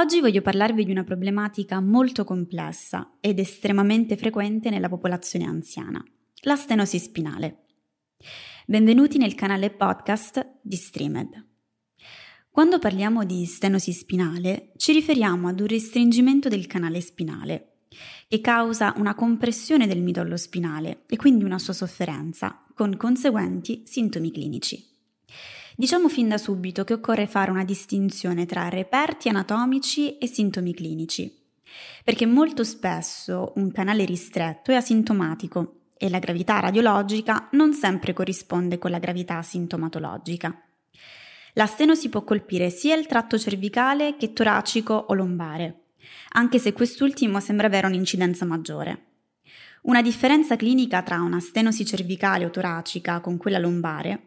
Oggi voglio parlarvi di una problematica molto complessa ed estremamente frequente nella popolazione anziana, la stenosi spinale. Benvenuti nel canale podcast di Streamed. Quando parliamo di stenosi spinale ci riferiamo ad un restringimento del canale spinale che causa una compressione del midollo spinale e quindi una sua sofferenza, con conseguenti sintomi clinici. Diciamo fin da subito che occorre fare una distinzione tra reperti anatomici e sintomi clinici, perché molto spesso un canale ristretto è asintomatico e la gravità radiologica non sempre corrisponde con la gravità sintomatologica. La stenosi può colpire sia il tratto cervicale che toracico o lombare, anche se quest'ultimo sembra avere un'incidenza maggiore. Una differenza clinica tra una stenosi cervicale o toracica con quella lombare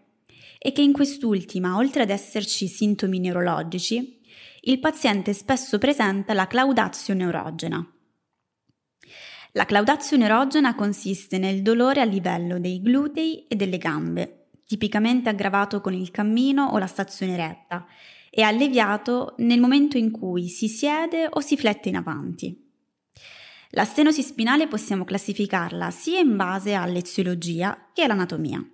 è che in quest'ultima, oltre ad esserci sintomi neurologici, il paziente spesso presenta la claudazio neurogena. La claudazio neurogena consiste nel dolore a livello dei glutei e delle gambe, tipicamente aggravato con il cammino o la stazione retta, è alleviato nel momento in cui si siede o si flette in avanti. La stenosi spinale possiamo classificarla sia in base all'eziologia che all'anatomia.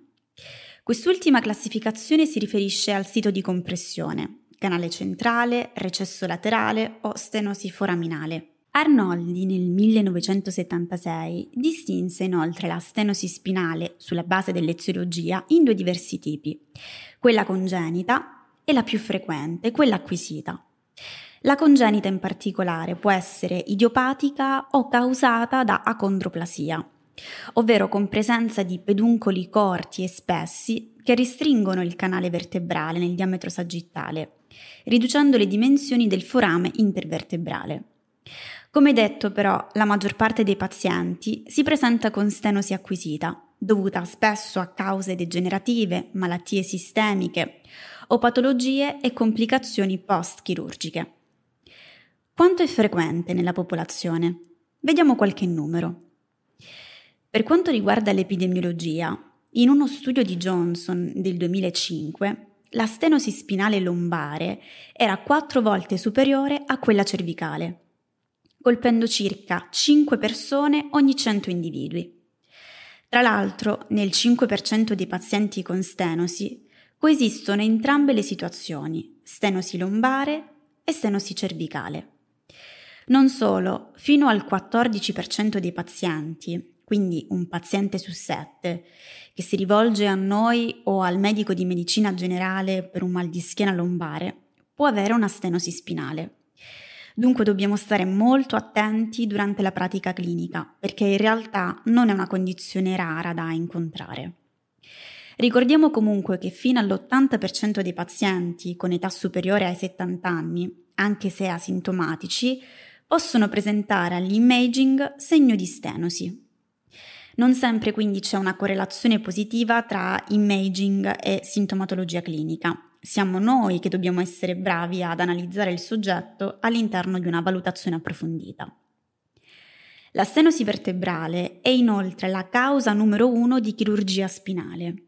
Quest'ultima classificazione si riferisce al sito di compressione, canale centrale, recesso laterale o stenosi foraminale. Arnoldi nel 1976 distinse inoltre la stenosi spinale sulla base dell'eziologia in due diversi tipi, quella congenita e la più frequente, quella acquisita. La congenita in particolare può essere idiopatica o causata da acondroplasia, ovvero con presenza di peduncoli corti e spessi che restringono il canale vertebrale nel diametro sagittale, riducendo le dimensioni del forame intervertebrale. Come detto però, la maggior parte dei pazienti si presenta con stenosi acquisita, dovuta spesso a cause degenerative, malattie sistemiche o patologie e complicazioni post-chirurgiche. Quanto è frequente nella popolazione? Vediamo qualche numero. Per quanto riguarda l'epidemiologia, in uno studio di Johnson del 2005, la stenosi spinale lombare era quattro volte superiore a quella cervicale, colpendo circa 5 persone ogni 100 individui. Tra l'altro, nel 5% dei pazienti con stenosi coesistono entrambe le situazioni, stenosi lombare e stenosi cervicale. Non solo, fino al 14% dei pazienti, quindi un paziente su sette, che si rivolge a noi o al medico di medicina generale per un mal di schiena lombare, può avere una stenosi spinale. Dunque dobbiamo stare molto attenti durante la pratica clinica, perché in realtà non è una condizione rara da incontrare. Ricordiamo comunque che fino all'80% dei pazienti con età superiore ai 70 anni, anche se asintomatici, possono presentare all'imaging segno di stenosi. Non sempre quindi c'è una correlazione positiva tra imaging e sintomatologia clinica. Siamo noi che dobbiamo essere bravi ad analizzare il soggetto all'interno di una valutazione approfondita. La stenosi vertebrale è inoltre la causa numero uno di chirurgia spinale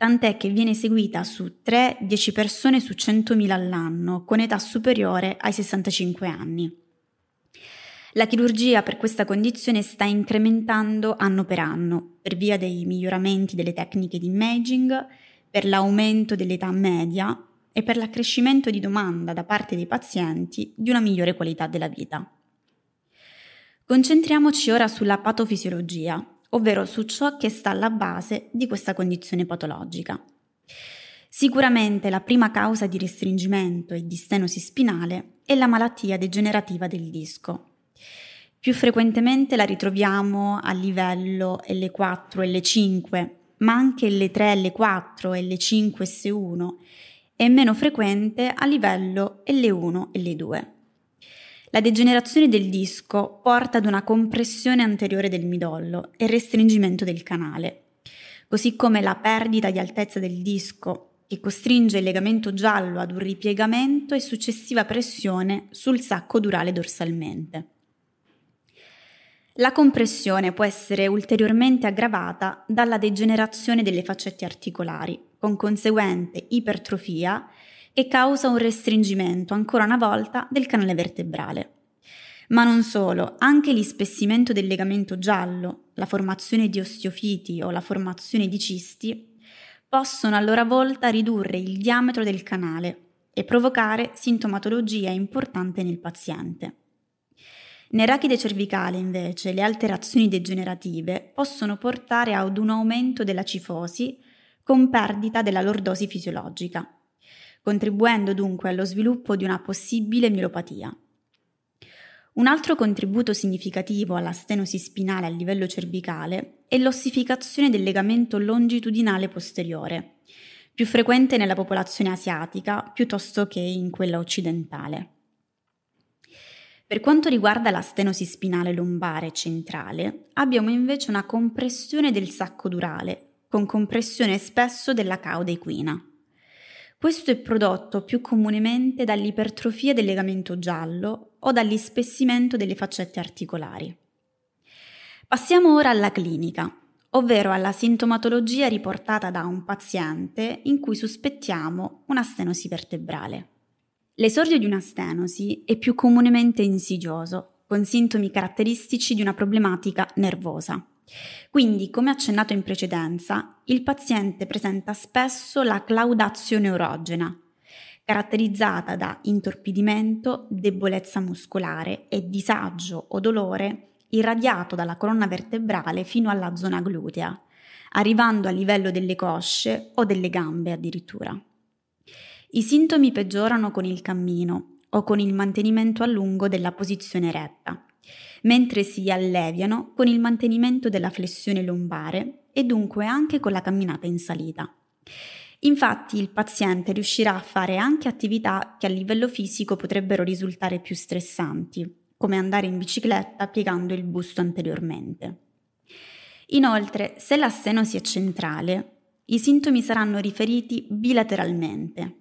tant'è che viene eseguita su 3-10 persone su 100.000 all'anno con età superiore ai 65 anni. La chirurgia per questa condizione sta incrementando anno per anno per via dei miglioramenti delle tecniche di imaging, per l'aumento dell'età media e per l'accrescimento di domanda da parte dei pazienti di una migliore qualità della vita. Concentriamoci ora sulla patofisiologia, ovvero su ciò che sta alla base di questa condizione patologica. Sicuramente la prima causa di restringimento e di stenosi spinale è la malattia degenerativa del disco. Più frequentemente la ritroviamo a livello L4 L5, ma anche L3 L4 L5 S1 e meno frequente a livello L1 L2. La degenerazione del disco porta ad una compressione anteriore del midollo e restringimento del canale, così come la perdita di altezza del disco che costringe il legamento giallo ad un ripiegamento e successiva pressione sul sacco durale dorsalmente. La compressione può essere ulteriormente aggravata dalla degenerazione delle faccette articolari, con conseguente ipertrofia che causa un restringimento ancora una volta del canale vertebrale. Ma non solo, anche l'ispessimento del legamento giallo, la formazione di osteofiti o la formazione di cisti possono a loro volta ridurre il diametro del canale e provocare sintomatologia importante nel paziente. Nel rachide cervicale, invece, le alterazioni degenerative possono portare ad un aumento della cifosi con perdita della lordosi fisiologica, contribuendo dunque allo sviluppo di una possibile mielopatia. Un altro contributo significativo alla stenosi spinale a livello cervicale è l'ossificazione del legamento longitudinale posteriore, più frequente nella popolazione asiatica piuttosto che in quella occidentale. Per quanto riguarda la stenosi spinale lombare centrale, abbiamo invece una compressione del sacco durale, con compressione spesso della cauda equina. Questo è prodotto più comunemente dall'ipertrofia del legamento giallo o dall'ispessimento delle faccette articolari. Passiamo ora alla clinica, ovvero alla sintomatologia riportata da un paziente in cui sospettiamo una stenosi vertebrale. L'esordio di una stenosi è più comunemente insidioso, con sintomi caratteristici di una problematica nervosa. Quindi, come accennato in precedenza, il paziente presenta spesso la claudazione orogena, caratterizzata da intorpidimento, debolezza muscolare e disagio o dolore irradiato dalla colonna vertebrale fino alla zona glutea, arrivando a livello delle cosce o delle gambe addirittura. I sintomi peggiorano con il cammino o con il mantenimento a lungo della posizione retta, mentre si alleviano con il mantenimento della flessione lombare e dunque anche con la camminata in salita. Infatti il paziente riuscirà a fare anche attività che a livello fisico potrebbero risultare più stressanti, come andare in bicicletta piegando il busto anteriormente. Inoltre, se la stenosi è centrale, i sintomi saranno riferiti bilateralmente,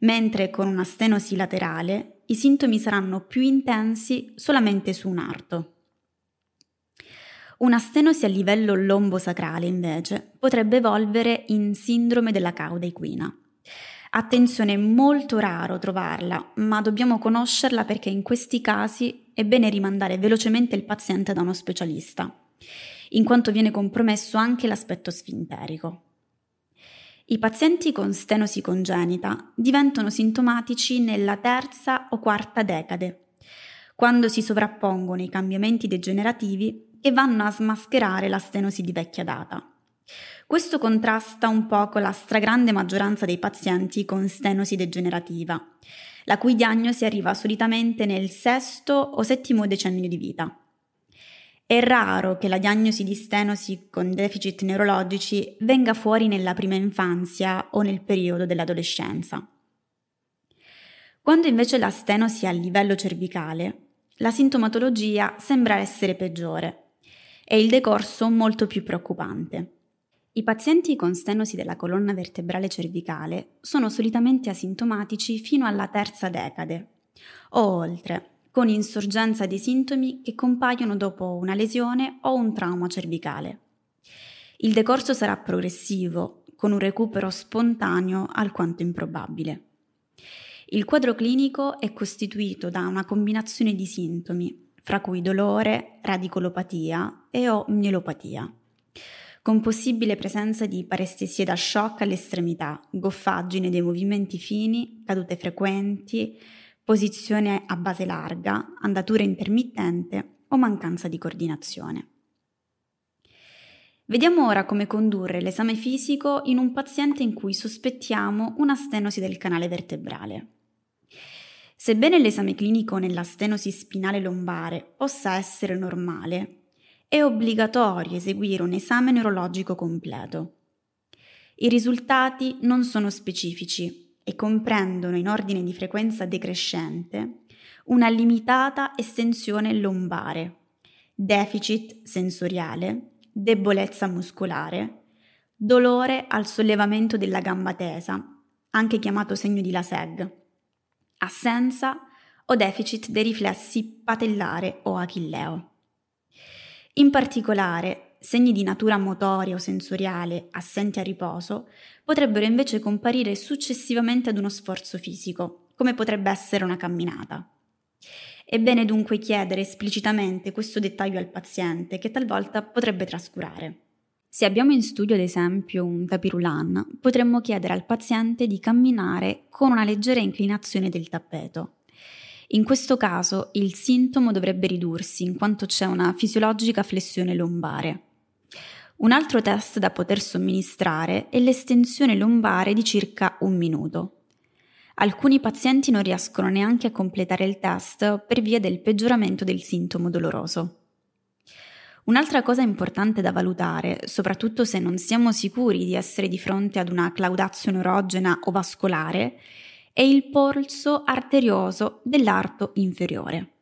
mentre con una stenosi laterale i sintomi saranno più intensi solamente su un arto. Una stenosi a livello lombosacrale, invece, potrebbe evolvere in sindrome della cauda equina. Attenzione, è molto raro trovarla, ma dobbiamo conoscerla perché in questi casi è bene rimandare velocemente il paziente da uno specialista, in quanto viene compromesso anche l'aspetto sfinterico. I pazienti con stenosi congenita diventano sintomatici nella terza o quarta decade, quando si sovrappongono i cambiamenti degenerativi che vanno a smascherare la stenosi di vecchia data. Questo contrasta un po' con la stragrande maggioranza dei pazienti con stenosi degenerativa, la cui diagnosi arriva solitamente nel sesto o settimo decennio di vita. È raro che la diagnosi di stenosi con deficit neurologici venga fuori nella prima infanzia o nel periodo dell'adolescenza. Quando invece la stenosi è a livello cervicale, la sintomatologia sembra essere peggiore e il decorso molto più preoccupante. I pazienti con stenosi della colonna vertebrale cervicale sono solitamente asintomatici fino alla terza decade o oltre, con insorgenza dei sintomi che compaiono dopo una lesione o un trauma cervicale. Il decorso sarà progressivo, con un recupero spontaneo alquanto improbabile. Il quadro clinico è costituito da una combinazione di sintomi, fra cui dolore, radicolopatia e o mielopatia, con possibile presenza di parestesie da shock all'estremità, goffaggine dei movimenti fini, cadute frequenti, posizione a base larga, andatura intermittente o mancanza di coordinazione. Vediamo ora come condurre l'esame fisico in un paziente in cui sospettiamo una stenosi del canale vertebrale. Sebbene l'esame clinico nella stenosi spinale lombare possa essere normale, è obbligatorio eseguire un esame neurologico completo. I risultati non sono specifici e comprendono in ordine di frequenza decrescente una limitata estensione lombare, deficit sensoriale, debolezza muscolare, dolore al sollevamento della gamba tesa, anche chiamato segno di LASEG, assenza o deficit dei riflessi patellare o achilleo. In particolare, segni di natura motoria o sensoriale assenti a riposo potrebbero invece comparire successivamente ad uno sforzo fisico, come potrebbe essere una camminata. È bene dunque chiedere esplicitamente questo dettaglio al paziente che talvolta potrebbe trascurare. Se abbiamo in studio ad esempio un tapirulan, potremmo chiedere al paziente di camminare con una leggera inclinazione del tappeto. In questo caso il sintomo dovrebbe ridursi in quanto c'è una fisiologica flessione lombare. Un altro test da poter somministrare è l'estensione lombare di circa un minuto. Alcuni pazienti non riescono neanche a completare il test per via del peggioramento del sintomo doloroso. Un'altra cosa importante da valutare, soprattutto se non siamo sicuri di essere di fronte ad una claudazio neurogena o vascolare, è il polso arterioso dell'arto inferiore.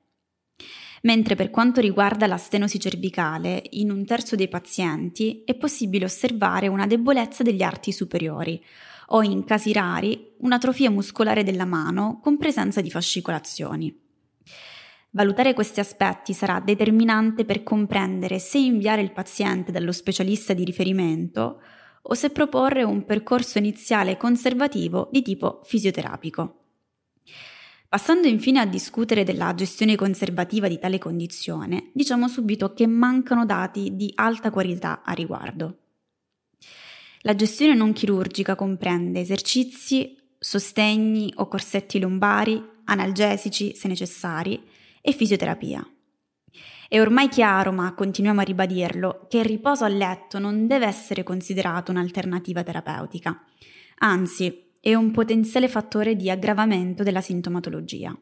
Mentre per quanto riguarda la stenosi cervicale, in un terzo dei pazienti è possibile osservare una debolezza degli arti superiori, o in casi rari un'atrofia muscolare della mano con presenza di fascicolazioni. Valutare questi aspetti sarà determinante per comprendere se inviare il paziente dallo specialista di riferimento o se proporre un percorso iniziale conservativo di tipo fisioterapico. Passando infine a discutere della gestione conservativa di tale condizione, diciamo subito che mancano dati di alta qualità a riguardo. La gestione non chirurgica comprende esercizi, sostegni o corsetti lombari, analgesici se necessari e fisioterapia. È ormai chiaro, ma continuiamo a ribadirlo, che il riposo a letto non deve essere considerato un'alternativa terapeutica, anzi è un potenziale fattore di aggravamento della sintomatologia.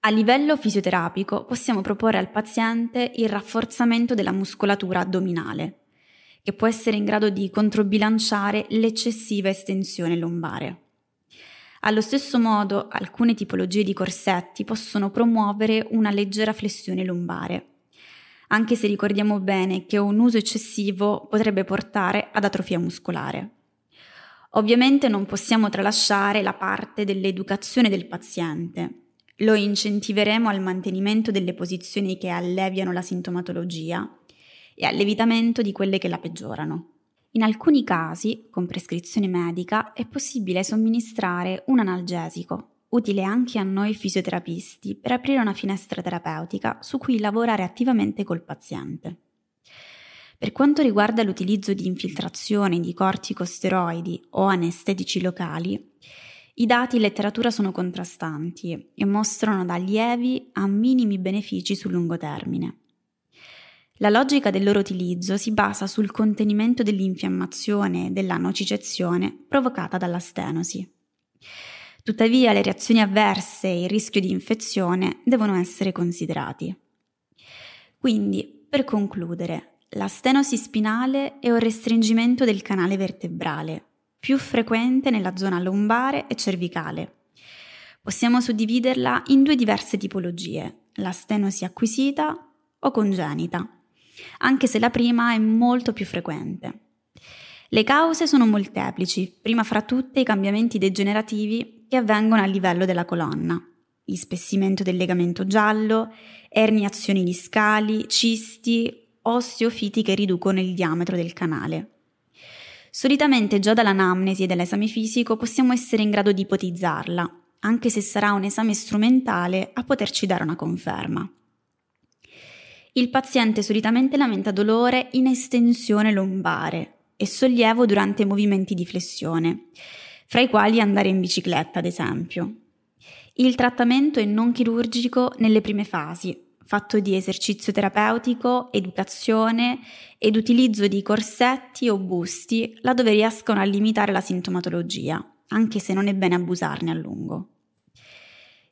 A livello fisioterapico possiamo proporre al paziente il rafforzamento della muscolatura addominale, che può essere in grado di controbilanciare l'eccessiva estensione lombare. Allo stesso modo, alcune tipologie di corsetti possono promuovere una leggera flessione lombare, anche se ricordiamo bene che un uso eccessivo potrebbe portare ad atrofia muscolare. Ovviamente non possiamo tralasciare la parte dell'educazione del paziente. Lo incentiveremo al mantenimento delle posizioni che alleviano la sintomatologia e all'evitamento di quelle che la peggiorano. In alcuni casi, con prescrizione medica, è possibile somministrare un analgesico, utile anche a noi fisioterapisti, per aprire una finestra terapeutica su cui lavorare attivamente col paziente. Per quanto riguarda l'utilizzo di infiltrazioni di corticosteroidi o anestetici locali, i dati in letteratura sono contrastanti e mostrano da lievi a minimi benefici sul lungo termine. La logica del loro utilizzo si basa sul contenimento dell'infiammazione e della nocicezione provocata dalla stenosi. Tuttavia le reazioni avverse e il rischio di infezione devono essere considerati. Quindi, per concludere, la stenosi spinale è un restringimento del canale vertebrale, più frequente nella zona lombare e cervicale. Possiamo suddividerla in due diverse tipologie, la stenosi acquisita o congenita anche se la prima è molto più frequente. Le cause sono molteplici, prima fra tutte i cambiamenti degenerativi che avvengono a livello della colonna, ispessimento del legamento giallo, erniazioni discali, cisti, osteofiti che riducono il diametro del canale. Solitamente già dall'anamnesi e dall'esame fisico possiamo essere in grado di ipotizzarla, anche se sarà un esame strumentale a poterci dare una conferma. Il paziente solitamente lamenta dolore in estensione lombare e sollievo durante movimenti di flessione, fra i quali andare in bicicletta, ad esempio. Il trattamento è non chirurgico nelle prime fasi, fatto di esercizio terapeutico, educazione ed utilizzo di corsetti o busti laddove riescono a limitare la sintomatologia, anche se non è bene abusarne a lungo.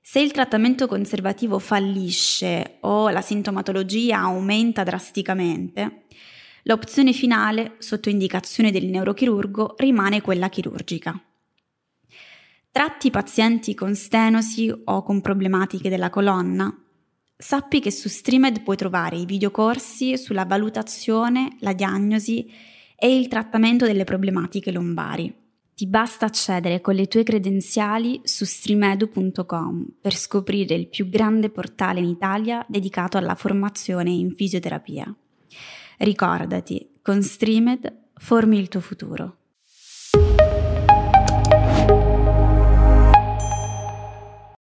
Se il trattamento conservativo fallisce o la sintomatologia aumenta drasticamente, l'opzione finale, sotto indicazione del neurochirurgo, rimane quella chirurgica. Tratti pazienti con stenosi o con problematiche della colonna? Sappi che su Streamed puoi trovare i videocorsi sulla valutazione, la diagnosi e il trattamento delle problematiche lombari. Ti basta accedere con le tue credenziali su streamedu.com per scoprire il più grande portale in Italia dedicato alla formazione in fisioterapia. Ricordati, con Streamed formi il tuo futuro.